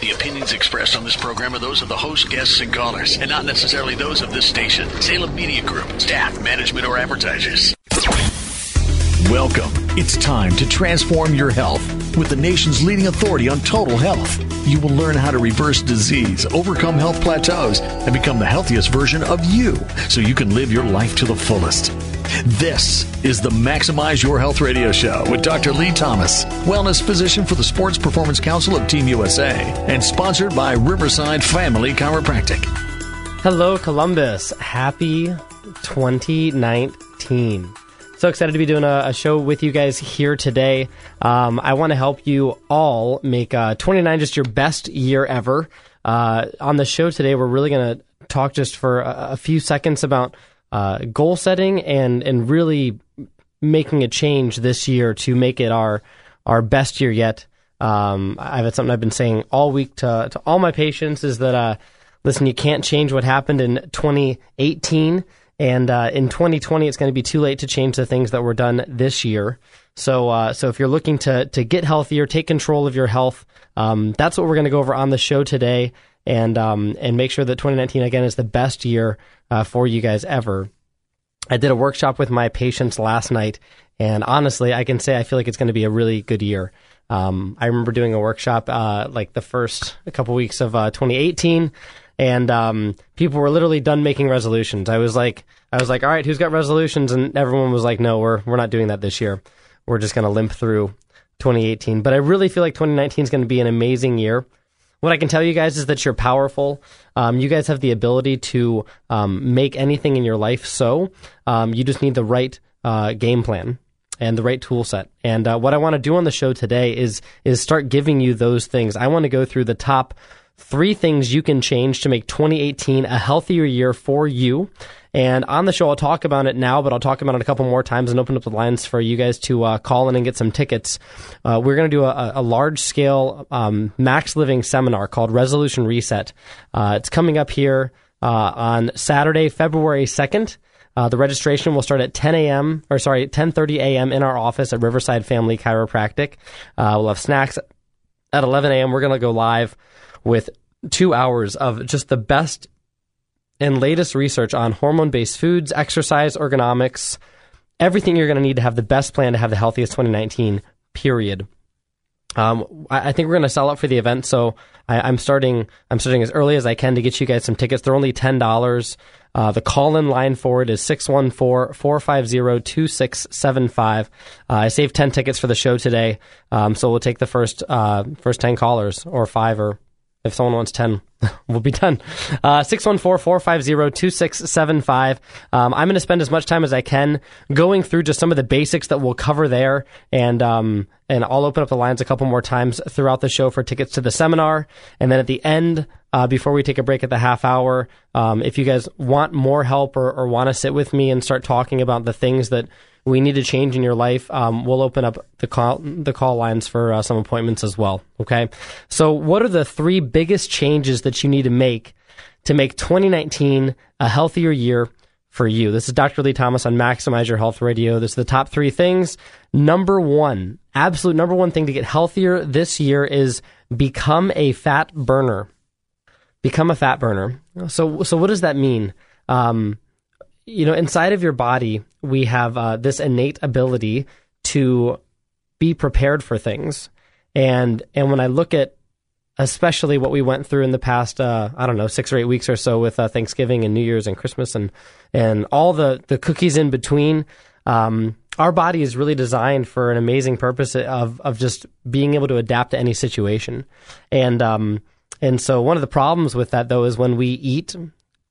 The opinions expressed on this program are those of the host, guests, and callers, and not necessarily those of this station, Salem Media Group, staff, management, or advertisers. Welcome. It's time to transform your health with the nation's leading authority on total health. You will learn how to reverse disease, overcome health plateaus, and become the healthiest version of you so you can live your life to the fullest. This is the Maximize Your Health radio show with Dr. Lee Thomas, wellness physician for the Sports Performance Council of Team USA, and sponsored by Riverside Family Chiropractic. Hello, Columbus. Happy 2019. So excited to be doing a, a show with you guys here today. Um, I want to help you all make uh, 29 just your best year ever. Uh, on the show today, we're really going to talk just for a, a few seconds about uh, goal setting and and really making a change this year to make it our our best year yet. Um, I've had something I've been saying all week to to all my patients is that uh, listen, you can't change what happened in 2018, and uh, in 2020 it's going to be too late to change the things that were done this year. So uh, so if you're looking to to get healthier, take control of your health, um, that's what we're going to go over on the show today and um, and make sure that 2019 again is the best year uh, for you guys ever. I did a workshop with my patients last night, and honestly, I can say I feel like it's going to be a really good year. Um, I remember doing a workshop uh, like the first couple weeks of uh, 2018, and um, people were literally done making resolutions. I was like, I was like, all right, who's got resolutions? And everyone was like, no, we're we're not doing that this year. We're just going to limp through 2018. But I really feel like 2019 is going to be an amazing year. What I can tell you guys is that you're powerful. Um, you guys have the ability to um, make anything in your life so. Um, you just need the right uh, game plan and the right tool set. And uh, what I want to do on the show today is is start giving you those things. I want to go through the top three things you can change to make 2018 a healthier year for you. And on the show, I'll talk about it now, but I'll talk about it a couple more times and open up the lines for you guys to uh, call in and get some tickets. Uh, we're going to do a, a large scale um, max living seminar called Resolution Reset. Uh, it's coming up here uh, on Saturday, February 2nd. Uh, the registration will start at 10 a.m. or sorry, 10:30 a.m. in our office at Riverside Family Chiropractic. Uh, we'll have snacks at 11 a.m. We're going to go live with two hours of just the best and latest research on hormone based foods, exercise, ergonomics, everything you're going to need to have the best plan to have the healthiest 2019, period. Um, I, think we're going to sell out for the event, so I, am starting. I'm starting as early as I can to get you guys some tickets. They're only ten dollars. Uh, the call-in line for it is 614-450-2675. Uh, I saved 10 tickets for the show today, um, so we'll take the first uh, first 10 callers, or five, or if someone wants 10, we'll be done. Uh, 614-450-2675. Um, I'm going to spend as much time as I can going through just some of the basics that we'll cover there. And, um, and I'll open up the lines a couple more times throughout the show for tickets to the seminar. And then at the end, uh, before we take a break at the half hour, um, if you guys want more help or, or want to sit with me and start talking about the things that we need to change in your life, um, we'll open up the call the call lines for uh, some appointments as well. Okay, so what are the three biggest changes that you need to make to make 2019 a healthier year for you? This is Dr. Lee Thomas on Maximize Your Health Radio. This is the top three things. Number one, absolute number one thing to get healthier this year is become a fat burner. Become a fat burner. So, so what does that mean? Um, you know, inside of your body, we have uh, this innate ability to be prepared for things. And and when I look at especially what we went through in the past, uh, I don't know, six or eight weeks or so with uh, Thanksgiving and New Year's and Christmas and and all the the cookies in between. Um, our body is really designed for an amazing purpose of of just being able to adapt to any situation, and um, and so one of the problems with that though is when we eat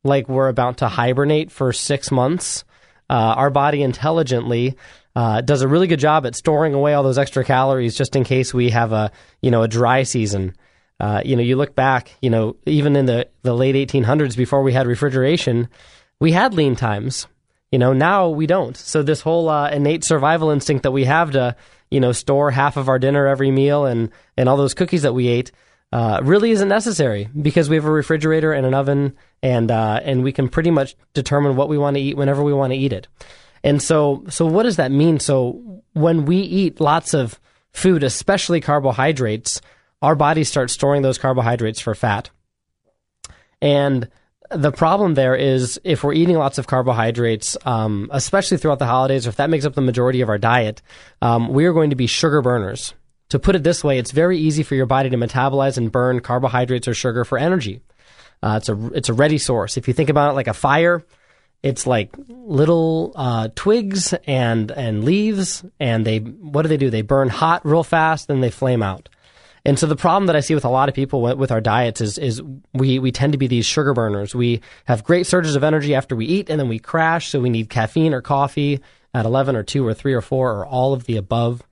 like we're about to hibernate for six months. Uh, our body intelligently uh, does a really good job at storing away all those extra calories just in case we have a you know a dry season. Uh, you know, you look back, you know, even in the, the late 1800s before we had refrigeration, we had lean times. You know, now we don't. So this whole uh, innate survival instinct that we have to, you know, store half of our dinner every meal and, and all those cookies that we ate uh, really isn't necessary because we have a refrigerator and an oven and uh, and we can pretty much determine what we want to eat whenever we want to eat it. And so so what does that mean? So when we eat lots of food, especially carbohydrates, our bodies start storing those carbohydrates for fat. And the problem there is if we're eating lots of carbohydrates, um, especially throughout the holidays, or if that makes up the majority of our diet, um, we are going to be sugar burners. To put it this way, it's very easy for your body to metabolize and burn carbohydrates or sugar for energy. Uh, it's a it's a ready source. If you think about it like a fire, it's like little uh, twigs and and leaves, and they what do they do? They burn hot real fast, then they flame out. And so the problem that I see with a lot of people with our diets is is we we tend to be these sugar burners. We have great surges of energy after we eat, and then we crash. So we need caffeine or coffee at eleven or two or three or four or all of the above.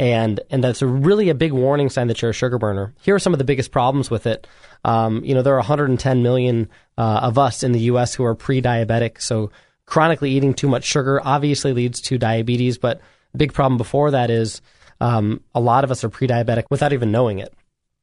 And and that's really a big warning sign that you're a sugar burner. Here are some of the biggest problems with it. Um, you know, there are 110 million uh, of us in the U.S. who are pre-diabetic. So chronically eating too much sugar obviously leads to diabetes, but the big problem before that is um, a lot of us are pre-diabetic without even knowing it.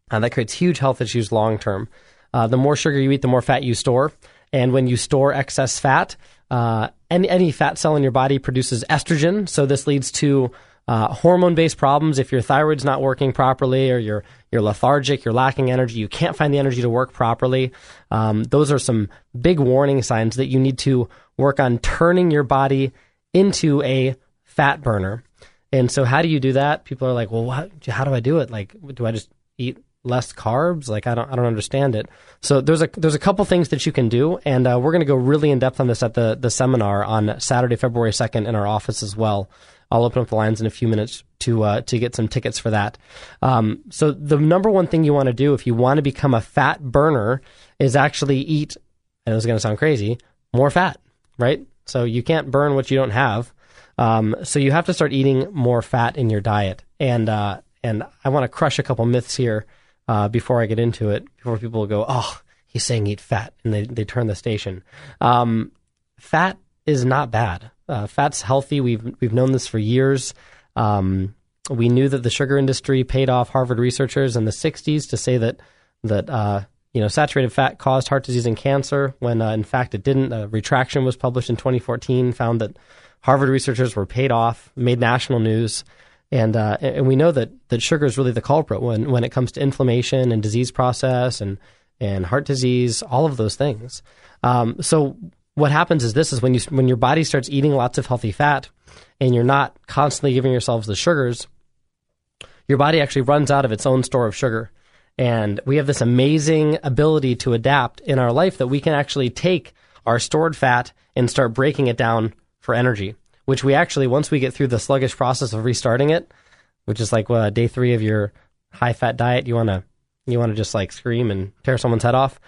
And that creates huge health issues long term. Uh, the more sugar you eat, the more fat you store. And when you store excess fat, uh, any, any fat cell in your body produces estrogen. So this leads to uh, hormone-based problems. If your thyroid's not working properly, or you're you're lethargic, you're lacking energy, you can't find the energy to work properly. Um, those are some big warning signs that you need to work on turning your body into a fat burner. And so, how do you do that? People are like, "Well, what, how do I do it? Like, do I just eat less carbs? Like, I don't, I don't understand it." So there's a there's a couple things that you can do, and uh, we're going to go really in depth on this at the the seminar on Saturday, February second, in our office as well. I'll open up the lines in a few minutes to uh, to get some tickets for that. Um, so the number one thing you want to do if you want to become a fat burner is actually eat. And it's going to sound crazy, more fat, right? So you can't burn what you don't have. Um, so you have to start eating more fat in your diet. And uh, and I want to crush a couple myths here uh, before I get into it. Before people go, oh, he's saying eat fat, and they they turn the station. Um, fat is not bad. Uh, fat's healthy. We've we've known this for years. Um, we knew that the sugar industry paid off Harvard researchers in the '60s to say that that uh, you know saturated fat caused heart disease and cancer, when uh, in fact it didn't. A retraction was published in 2014, found that Harvard researchers were paid off, made national news, and uh, and we know that that sugar is really the culprit when when it comes to inflammation and disease process and and heart disease, all of those things. Um, so what happens is this is when you when your body starts eating lots of healthy fat, and you're not constantly giving yourselves the sugars, your body actually runs out of its own store of sugar. And we have this amazing ability to adapt in our life that we can actually take our stored fat and start breaking it down for energy, which we actually, once we get through the sluggish process of restarting it, which is like uh, day three of your high fat diet, you want to you want to just like scream and tear someone's head off.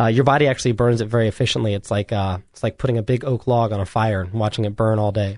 Uh, your body actually burns it very efficiently. It's like uh, it's like putting a big oak log on a fire and watching it burn all day.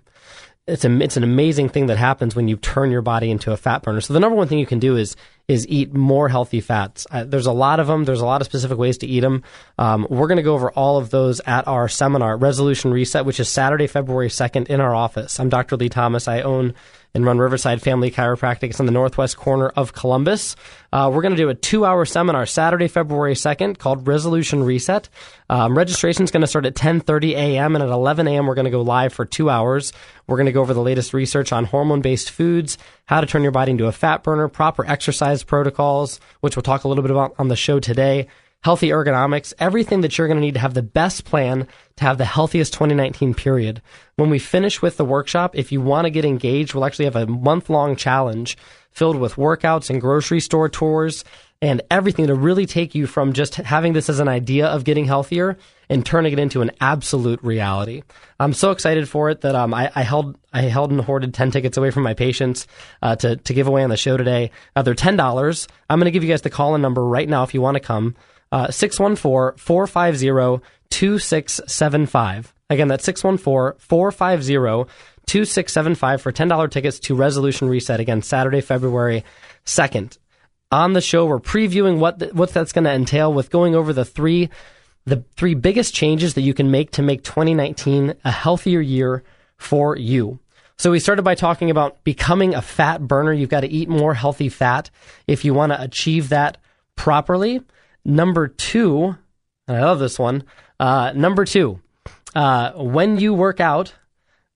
It's a, it's an amazing thing that happens when you turn your body into a fat burner. So the number one thing you can do is is eat more healthy fats. Uh, there's a lot of them. There's a lot of specific ways to eat them. Um, we're going to go over all of those at our seminar, Resolution Reset, which is Saturday, February 2nd in our office. I'm Dr. Lee Thomas. I own and run Riverside Family Chiropractic. It's in the northwest corner of Columbus. Uh, we're going to do a two hour seminar Saturday, February 2nd called Resolution Reset. Um, registration is going to start at 10.30 a.m. and at 11 a.m. we're going to go live for two hours. We're going to go over the latest research on hormone based foods, how to turn your body into a fat burner, proper exercise protocols, which we'll talk a little bit about on the show today, healthy ergonomics, everything that you're going to need to have the best plan to have the healthiest 2019 period. When we finish with the workshop, if you want to get engaged, we'll actually have a month long challenge filled with workouts and grocery store tours and everything to really take you from just having this as an idea of getting healthier and turning it into an absolute reality. I'm so excited for it that um, I, I, held I held and hoarded ten tickets away from my patients uh, to to give away on the show today. Uh, they're ten dollars. I'm going to give you guys the call in number right now if you want to come. Uh, 614 450 2675. Again, that's 614 450 2675 for $10 tickets to Resolution Reset. Again, Saturday, February 2nd. on the show. We're previewing what the, what that's going to entail with going over the three the three biggest changes that you can make to make 2019 a healthier year for you. So we started by talking about becoming a fat burner. You've got to eat more healthy fat if you want to achieve that properly. Number two, and I love this one. Uh, number two, uh, when you work out,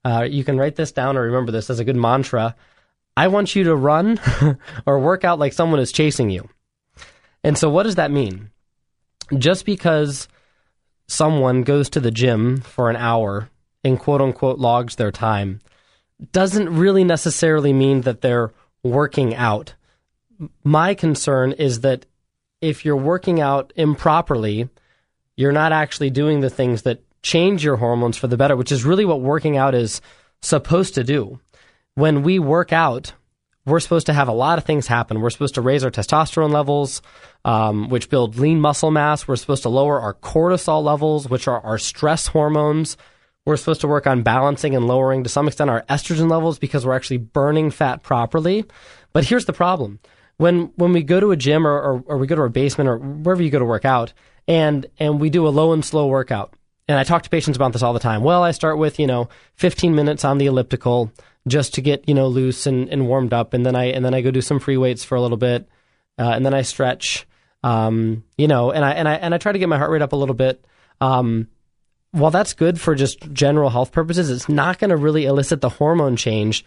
uh, you can write this down or remember this as a good mantra. I want you to run or work out like someone is chasing you. And so, what does that mean? Just because someone goes to the gym for an hour and quote unquote logs their time doesn't really necessarily mean that they're working out. My concern is that if you're working out improperly, you're not actually doing the things that change your hormones for the better, which is really what working out is supposed to do. When we work out, we're supposed to have a lot of things happen. We're supposed to raise our testosterone levels, um, which build lean muscle mass. We're supposed to lower our cortisol levels, which are our stress hormones. We're supposed to work on balancing and lowering to some extent our estrogen levels because we're actually burning fat properly. But here's the problem. When when we go to a gym or, or, or we go to a basement or wherever you go to work out and and we do a low and slow workout. And I talk to patients about this all the time. Well, I start with, you know, 15 minutes on the elliptical just to get, you know, loose and, and warmed up. And then I, and then I go do some free weights for a little bit. Uh, and then I stretch, um, you know, and I, and I, and I try to get my heart rate up a little bit. Um, while that's good for just general health purposes, it's not going to really elicit the hormone change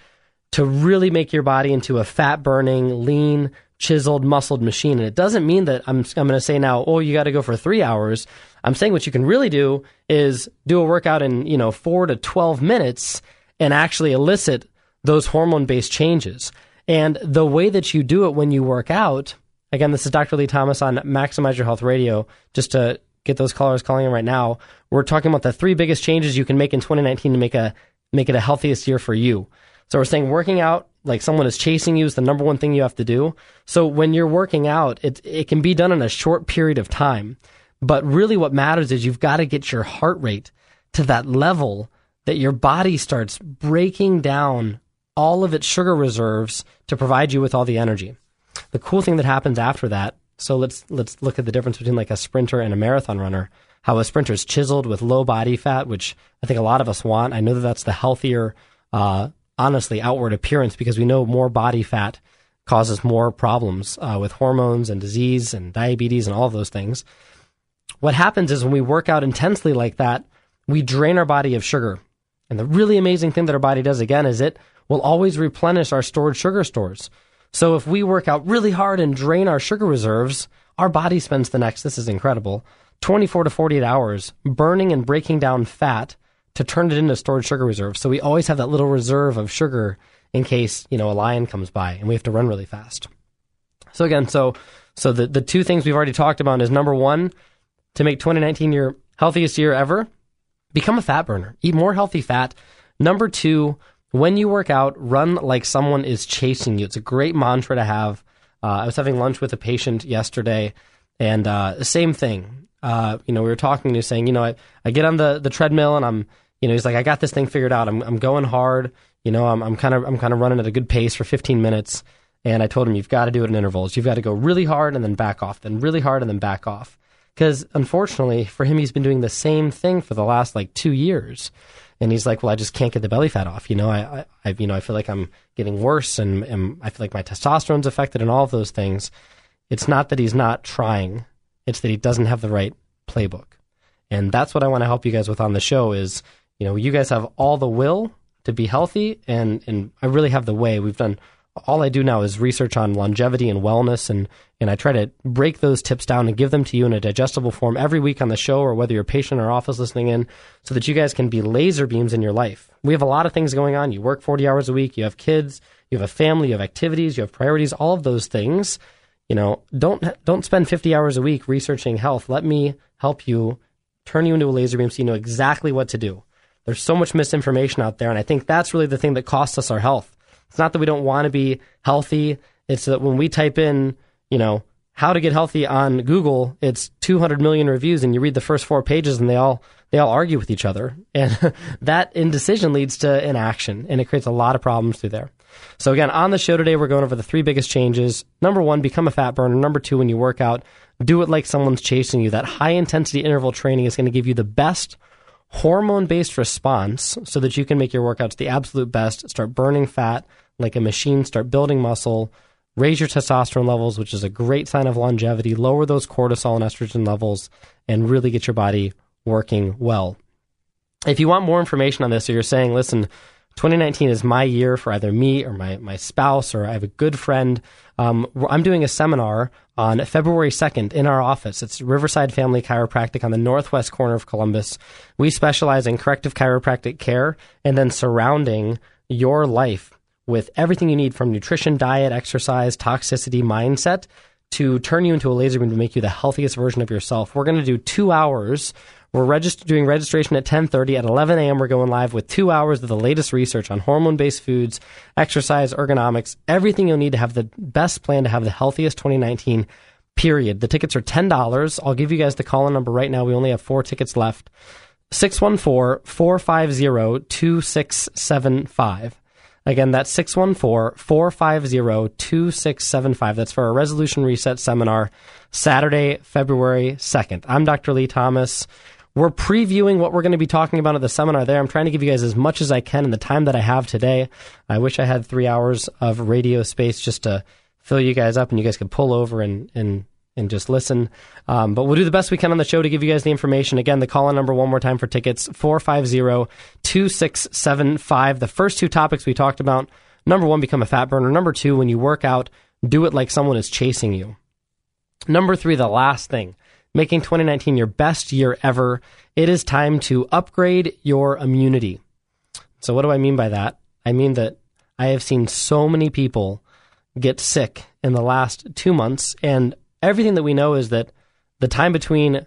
to really make your body into a fat burning, lean, chiseled, muscled machine. And it doesn't mean that I'm, I'm going to say now, oh, you got to go for three hours. I'm saying what you can really do is do a workout in, you know, four to 12 minutes and actually elicit those hormone based changes. And the way that you do it when you work out, again, this is Dr. Lee Thomas on Maximize Your Health Radio, just to get those callers calling in right now. We're talking about the three biggest changes you can make in 2019 to make a make it a healthiest year for you. So we're saying working out like someone is chasing you is the number one thing you have to do. So when you're working out, it it can be done in a short period of time. But really what matters is you've got to get your heart rate to that level that your body starts breaking down all of its sugar reserves to provide you with all the energy. The cool thing that happens after that so let's let's look at the difference between like a sprinter and a marathon runner. How a sprinter is chiseled with low body fat, which I think a lot of us want. I know that that's the healthier, uh, honestly, outward appearance because we know more body fat causes more problems uh, with hormones and disease and diabetes and all those things. What happens is when we work out intensely like that, we drain our body of sugar. And the really amazing thing that our body does again is it will always replenish our stored sugar stores. So if we work out really hard and drain our sugar reserves, our body spends the next, this is incredible, 24 to 48 hours burning and breaking down fat to turn it into stored sugar reserves. So we always have that little reserve of sugar in case, you know, a lion comes by and we have to run really fast. So again, so so the, the two things we've already talked about is number one, to make 2019 your healthiest year ever, become a fat burner. Eat more healthy fat. Number two, when you work out, run like someone is chasing you. It's a great mantra to have. Uh, I was having lunch with a patient yesterday, and uh, same thing. Uh, you know, we were talking, he saying, you know, I, I get on the, the treadmill, and I'm, you know, he's like, I got this thing figured out. I'm, I'm going hard. You know, I'm, I'm kind of, I'm kind of running at a good pace for 15 minutes. And I told him, you've got to do it in intervals. You've got to go really hard and then back off, then really hard and then back off. Because unfortunately, for him, he's been doing the same thing for the last like two years and he's like, well, I just can't get the belly fat off. You know, I, I, you know, I feel like I'm getting worse, and, and I feel like my testosterone's affected, and all of those things. It's not that he's not trying; it's that he doesn't have the right playbook, and that's what I want to help you guys with on the show. Is you know, you guys have all the will to be healthy, and and I really have the way. We've done all I do now is research on longevity and wellness, and, and I try to break those tips down and give them to you in a digestible form every week on the show, or whether you're a patient or office listening in, so that you guys can be laser beams in your life. We have a lot of things going on. You work 40 hours a week, you have kids, you have a family, you have activities, you have priorities, all of those things. You know, don't don't spend 50 hours a week researching health. Let me help you turn you into a laser beam so you know exactly what to do. There's so much misinformation out there, and I think that's really the thing that costs us our health it's not that we don't want to be healthy. It's that when we type in, you know, how to get healthy on Google, it's 200 million reviews, and you read the first four pages, and they all they all argue with each other, and that indecision leads to inaction, and it creates a lot of problems through there. So again, on the show today, we're going over the three biggest changes. Number one, become a fat burner. Number two, when you work out, do it like someone's chasing you. That high intensity interval training is going to give you the best hormone based response so that you can make your workouts the absolute best, start burning fat like a machine, start building muscle, raise your testosterone levels, which is a great sign of longevity, lower those cortisol and estrogen levels, and really get your body working well. If you want more information on this, or you're saying, listen, 2019 is my year for either me or my, my spouse, or I have a good friend. Um, I'm doing a seminar on February 2nd in our office. It's Riverside Family Chiropractic on the northwest corner of Columbus. We specialize in corrective chiropractic care and then surrounding your life with everything you need from nutrition, diet, exercise, toxicity, mindset to turn you into a laser beam to make you the healthiest version of yourself. We're going to do two hours we're regist- doing registration at 10:30. At 11 a.m., we're going live with two hours of the latest research on hormone-based foods, exercise, ergonomics, everything you'll need to have the best plan to have the healthiest 2019. Period. The tickets are ten dollars. I'll give you guys the call-in number right now. We only have four tickets left. 614-450-2675. Again, that's 614-450-2675. That's for our resolution reset seminar, Saturday, February 2nd. I'm Dr. Lee Thomas. We're previewing what we're going to be talking about at the seminar there. I'm trying to give you guys as much as I can in the time that I have today. I wish I had three hours of radio space just to fill you guys up and you guys could pull over and, and, and just listen. Um, but we'll do the best we can on the show to give you guys the information. Again, the call in number one more time for tickets 450 2675. The first two topics we talked about number one, become a fat burner. Number two, when you work out, do it like someone is chasing you. Number three, the last thing making 2019 your best year ever, it is time to upgrade your immunity. So, what do I mean by that? I mean that I have seen so many people get sick in the last two months, and everything that we know is that the time between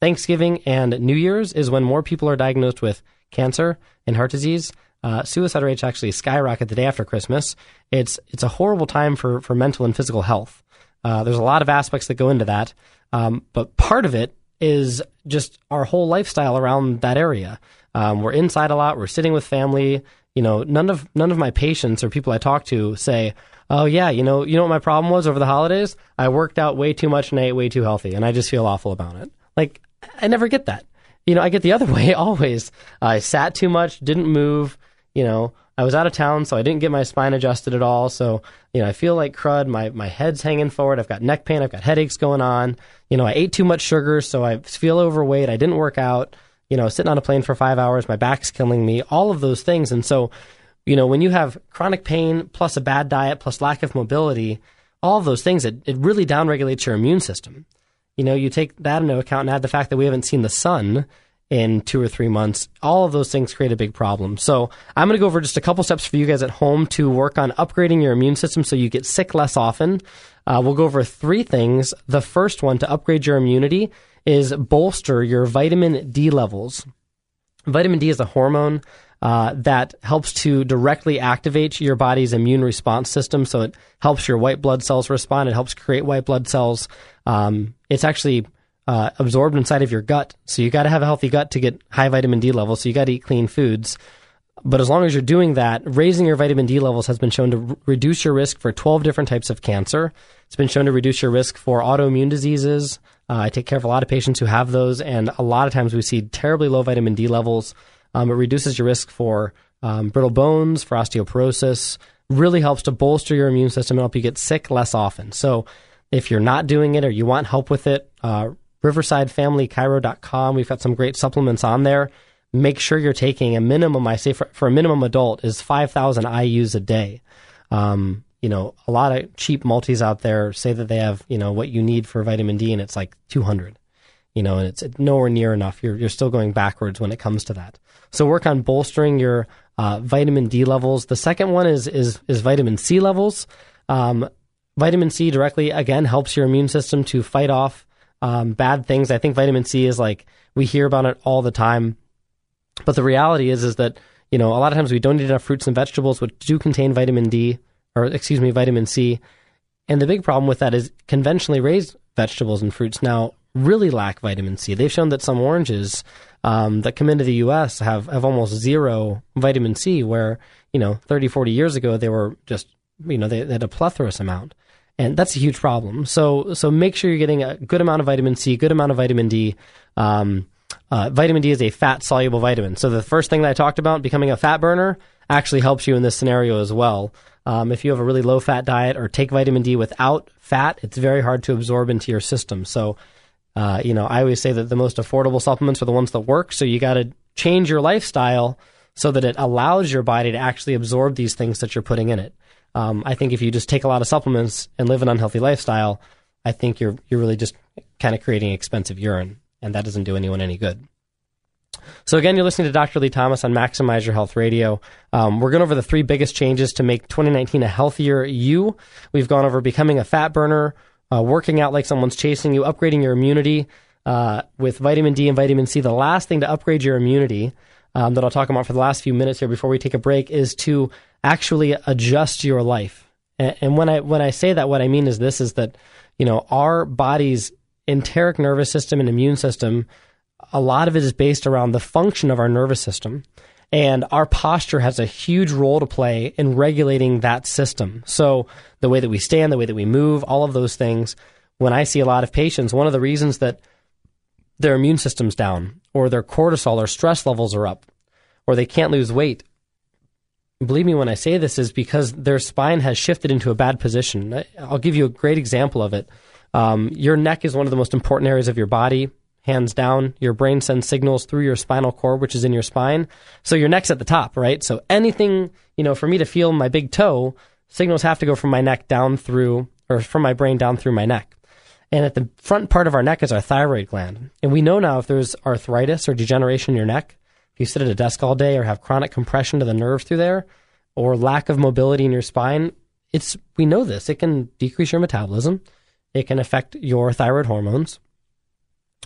Thanksgiving and New Year's is when more people are diagnosed with cancer and heart disease. Uh, suicide rates actually skyrocket the day after Christmas. It's it's a horrible time for, for mental and physical health. Uh, there's a lot of aspects that go into that. Um, but part of it is just our whole lifestyle around that area. Um, we're inside a lot. We're sitting with family. You know, none of none of my patients or people I talk to say, "Oh yeah, you know, you know what my problem was over the holidays? I worked out way too much and I ate way too healthy, and I just feel awful about it." Like, I never get that. You know, I get the other way always. I sat too much, didn't move. You know, I was out of town, so I didn't get my spine adjusted at all. So, you know, I feel like crud. My, my head's hanging forward. I've got neck pain. I've got headaches going on. You know, I ate too much sugar, so I feel overweight. I didn't work out. You know, sitting on a plane for five hours, my back's killing me, all of those things. And so, you know, when you have chronic pain plus a bad diet plus lack of mobility, all of those things, it, it really downregulates your immune system. You know, you take that into account and add the fact that we haven't seen the sun in two or three months. All of those things create a big problem. So I'm going to go over just a couple steps for you guys at home to work on upgrading your immune system so you get sick less often. Uh, we'll go over three things. The first one to upgrade your immunity is bolster your vitamin D levels. Vitamin D is a hormone uh, that helps to directly activate your body's immune response system. So it helps your white blood cells respond. It helps create white blood cells. Um, it's actually uh, absorbed inside of your gut. So you got to have a healthy gut to get high vitamin D levels. So you got to eat clean foods. But as long as you're doing that, raising your vitamin D levels has been shown to r- reduce your risk for 12 different types of cancer. It's been shown to reduce your risk for autoimmune diseases. Uh, I take care of a lot of patients who have those, and a lot of times we see terribly low vitamin D levels. Um, it reduces your risk for um, brittle bones, for osteoporosis. Really helps to bolster your immune system and help you get sick less often. So if you're not doing it or you want help with it, uh, riversidefamilychiro.com. We've got some great supplements on there. Make sure you're taking a minimum, I say for, for a minimum adult, is 5,000 IUs a day. Um, you know, a lot of cheap multis out there say that they have, you know, what you need for vitamin D, and it's like 200. You know, and it's nowhere near enough. You're, you're still going backwards when it comes to that. So work on bolstering your uh, vitamin D levels. The second one is is is vitamin C levels. Um, vitamin C directly again helps your immune system to fight off um, bad things. I think vitamin C is like we hear about it all the time, but the reality is is that you know a lot of times we don't eat enough fruits and vegetables which do contain vitamin D or excuse me vitamin C, and the big problem with that is conventionally raised vegetables and fruits now really lack vitamin C. They've shown that some oranges um, that come into the U.S. have, have almost zero vitamin C, where, you know, 30, 40 years ago, they were just, you know, they, they had a plethorous amount. And that's a huge problem. So, so make sure you're getting a good amount of vitamin C, good amount of vitamin D. Um, uh, vitamin D is a fat soluble vitamin. So the first thing that I talked about, becoming a fat burner, actually helps you in this scenario as well. Um, if you have a really low fat diet or take vitamin D without fat, it's very hard to absorb into your system. So, uh, you know, I always say that the most affordable supplements are the ones that work. So you got to change your lifestyle so that it allows your body to actually absorb these things that you're putting in it. Um, I think if you just take a lot of supplements and live an unhealthy lifestyle, I think you're you're really just kind of creating expensive urine, and that doesn't do anyone any good. So again, you're listening to Dr. Lee Thomas on Maximize Your Health Radio. Um, we're going over the three biggest changes to make 2019 a healthier you. We've gone over becoming a fat burner, uh, working out like someone's chasing you, upgrading your immunity uh, with vitamin D and vitamin C. The last thing to upgrade your immunity um, that I'll talk about for the last few minutes here before we take a break is to actually adjust your life. And, and when I when I say that, what I mean is this: is that you know our body's enteric nervous system and immune system a lot of it is based around the function of our nervous system. And our posture has a huge role to play in regulating that system. So, the way that we stand, the way that we move, all of those things. When I see a lot of patients, one of the reasons that their immune system's down, or their cortisol or stress levels are up, or they can't lose weight, believe me when I say this, is because their spine has shifted into a bad position. I'll give you a great example of it. Um, your neck is one of the most important areas of your body hands down. Your brain sends signals through your spinal cord, which is in your spine. So your neck's at the top, right? So anything, you know, for me to feel my big toe, signals have to go from my neck down through, or from my brain down through my neck. And at the front part of our neck is our thyroid gland. And we know now if there's arthritis or degeneration in your neck, if you sit at a desk all day or have chronic compression to the nerves through there, or lack of mobility in your spine, it's we know this. It can decrease your metabolism. It can affect your thyroid hormones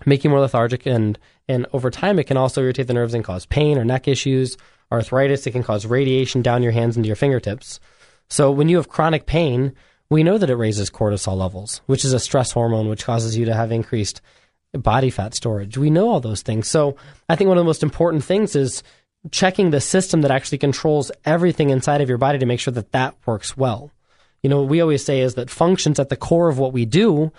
make you more lethargic and and over time it can also irritate the nerves and cause pain or neck issues arthritis it can cause radiation down your hands into your fingertips so when you have chronic pain we know that it raises cortisol levels which is a stress hormone which causes you to have increased body fat storage we know all those things so i think one of the most important things is checking the system that actually controls everything inside of your body to make sure that that works well you know what we always say is that functions at the core of what we do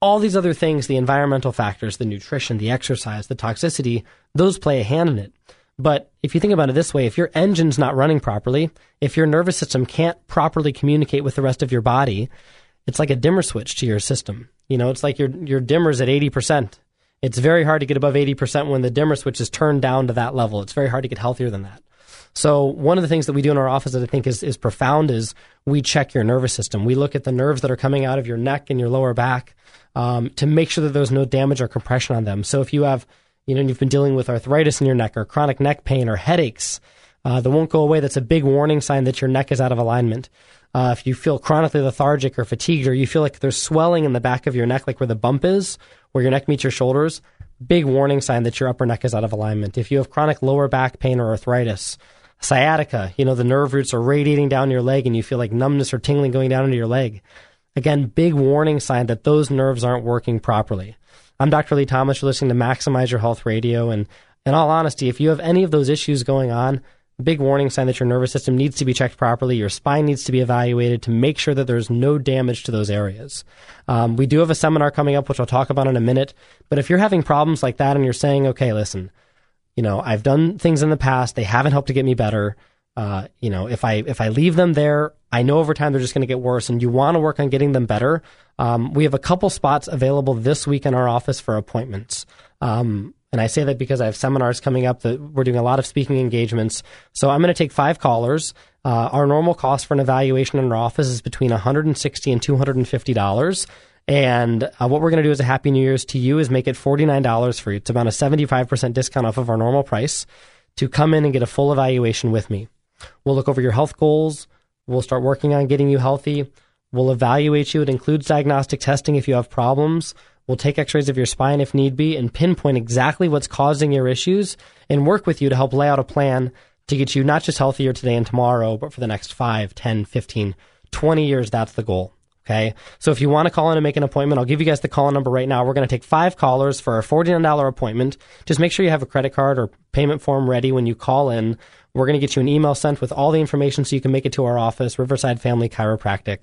all these other things, the environmental factors, the nutrition, the exercise, the toxicity, those play a hand in it. But if you think about it this way, if your engine's not running properly, if your nervous system can't properly communicate with the rest of your body, it's like a dimmer switch to your system. You know, it's like your your dimmer's at 80%. It's very hard to get above 80% when the dimmer switch is turned down to that level. It's very hard to get healthier than that. So one of the things that we do in our office that I think is, is profound is we check your nervous system. We look at the nerves that are coming out of your neck and your lower back um, to make sure that there's no damage or compression on them. So if you have, you know, you've been dealing with arthritis in your neck or chronic neck pain or headaches uh, that won't go away, that's a big warning sign that your neck is out of alignment. Uh, if you feel chronically lethargic or fatigued, or you feel like there's swelling in the back of your neck, like where the bump is, where your neck meets your shoulders, big warning sign that your upper neck is out of alignment. If you have chronic lower back pain or arthritis, sciatica, you know, the nerve roots are radiating down your leg and you feel like numbness or tingling going down into your leg. Again, big warning sign that those nerves aren't working properly. I'm Dr. Lee Thomas. You're listening to Maximize Your Health Radio. And in all honesty, if you have any of those issues going on, big warning sign that your nervous system needs to be checked properly. Your spine needs to be evaluated to make sure that there's no damage to those areas. Um, we do have a seminar coming up, which I'll talk about in a minute. But if you're having problems like that and you're saying, okay, listen, you know, I've done things in the past, they haven't helped to get me better. Uh, you know, if I if I leave them there, I know over time they're just going to get worse, and you want to work on getting them better. Um, we have a couple spots available this week in our office for appointments. Um, and I say that because I have seminars coming up that we're doing a lot of speaking engagements. So I'm going to take five callers. Uh, our normal cost for an evaluation in our office is between 160 and 250 dollars. And uh, what we're going to do as a Happy New Year's to you is make it $49 for you. It's about a 75% discount off of our normal price to come in and get a full evaluation with me. We'll look over your health goals. We'll start working on getting you healthy. We'll evaluate you. It includes diagnostic testing if you have problems. We'll take x rays of your spine if need be and pinpoint exactly what's causing your issues and work with you to help lay out a plan to get you not just healthier today and tomorrow, but for the next 5, 10, 15, 20 years. That's the goal. Okay. So if you want to call in and make an appointment, I'll give you guys the call number right now. We're going to take five callers for a $49 appointment. Just make sure you have a credit card or payment form ready when you call in. We're going to get you an email sent with all the information so you can make it to our office, Riverside Family Chiropractic.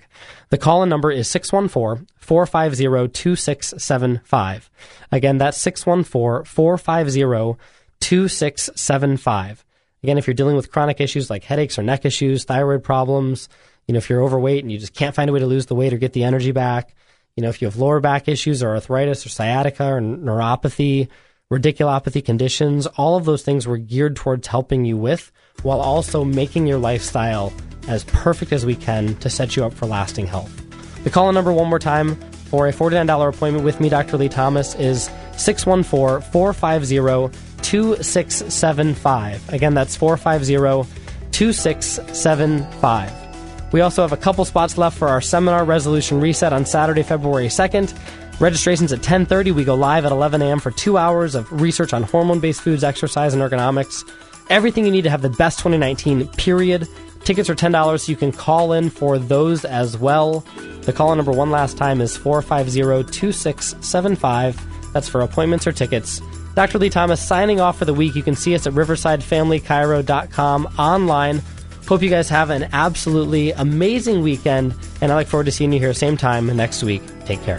The call in number is 614 450 2675. Again, that's 614 450 2675. Again, if you're dealing with chronic issues like headaches or neck issues, thyroid problems, you know, if you're overweight and you just can't find a way to lose the weight or get the energy back, you know, if you have lower back issues or arthritis or sciatica or neuropathy, radiculopathy conditions, all of those things we're geared towards helping you with while also making your lifestyle as perfect as we can to set you up for lasting health. The call number one more time for a $49 appointment with me, Dr. Lee Thomas, is 614 450 2675. Again, that's 450 2675. We also have a couple spots left for our seminar resolution reset on Saturday, February 2nd. Registration's at 10:30. We go live at 11 a.m. for 2 hours of research on hormone-based foods, exercise and ergonomics. Everything you need to have the best 2019 period. Tickets are $10 so you can call in for those as well. The call number one last time is 450-2675. That's for appointments or tickets. Dr. Lee Thomas signing off for the week. You can see us at riversidefamilychiro.com online. Hope you guys have an absolutely amazing weekend, and I look forward to seeing you here same time next week. Take care.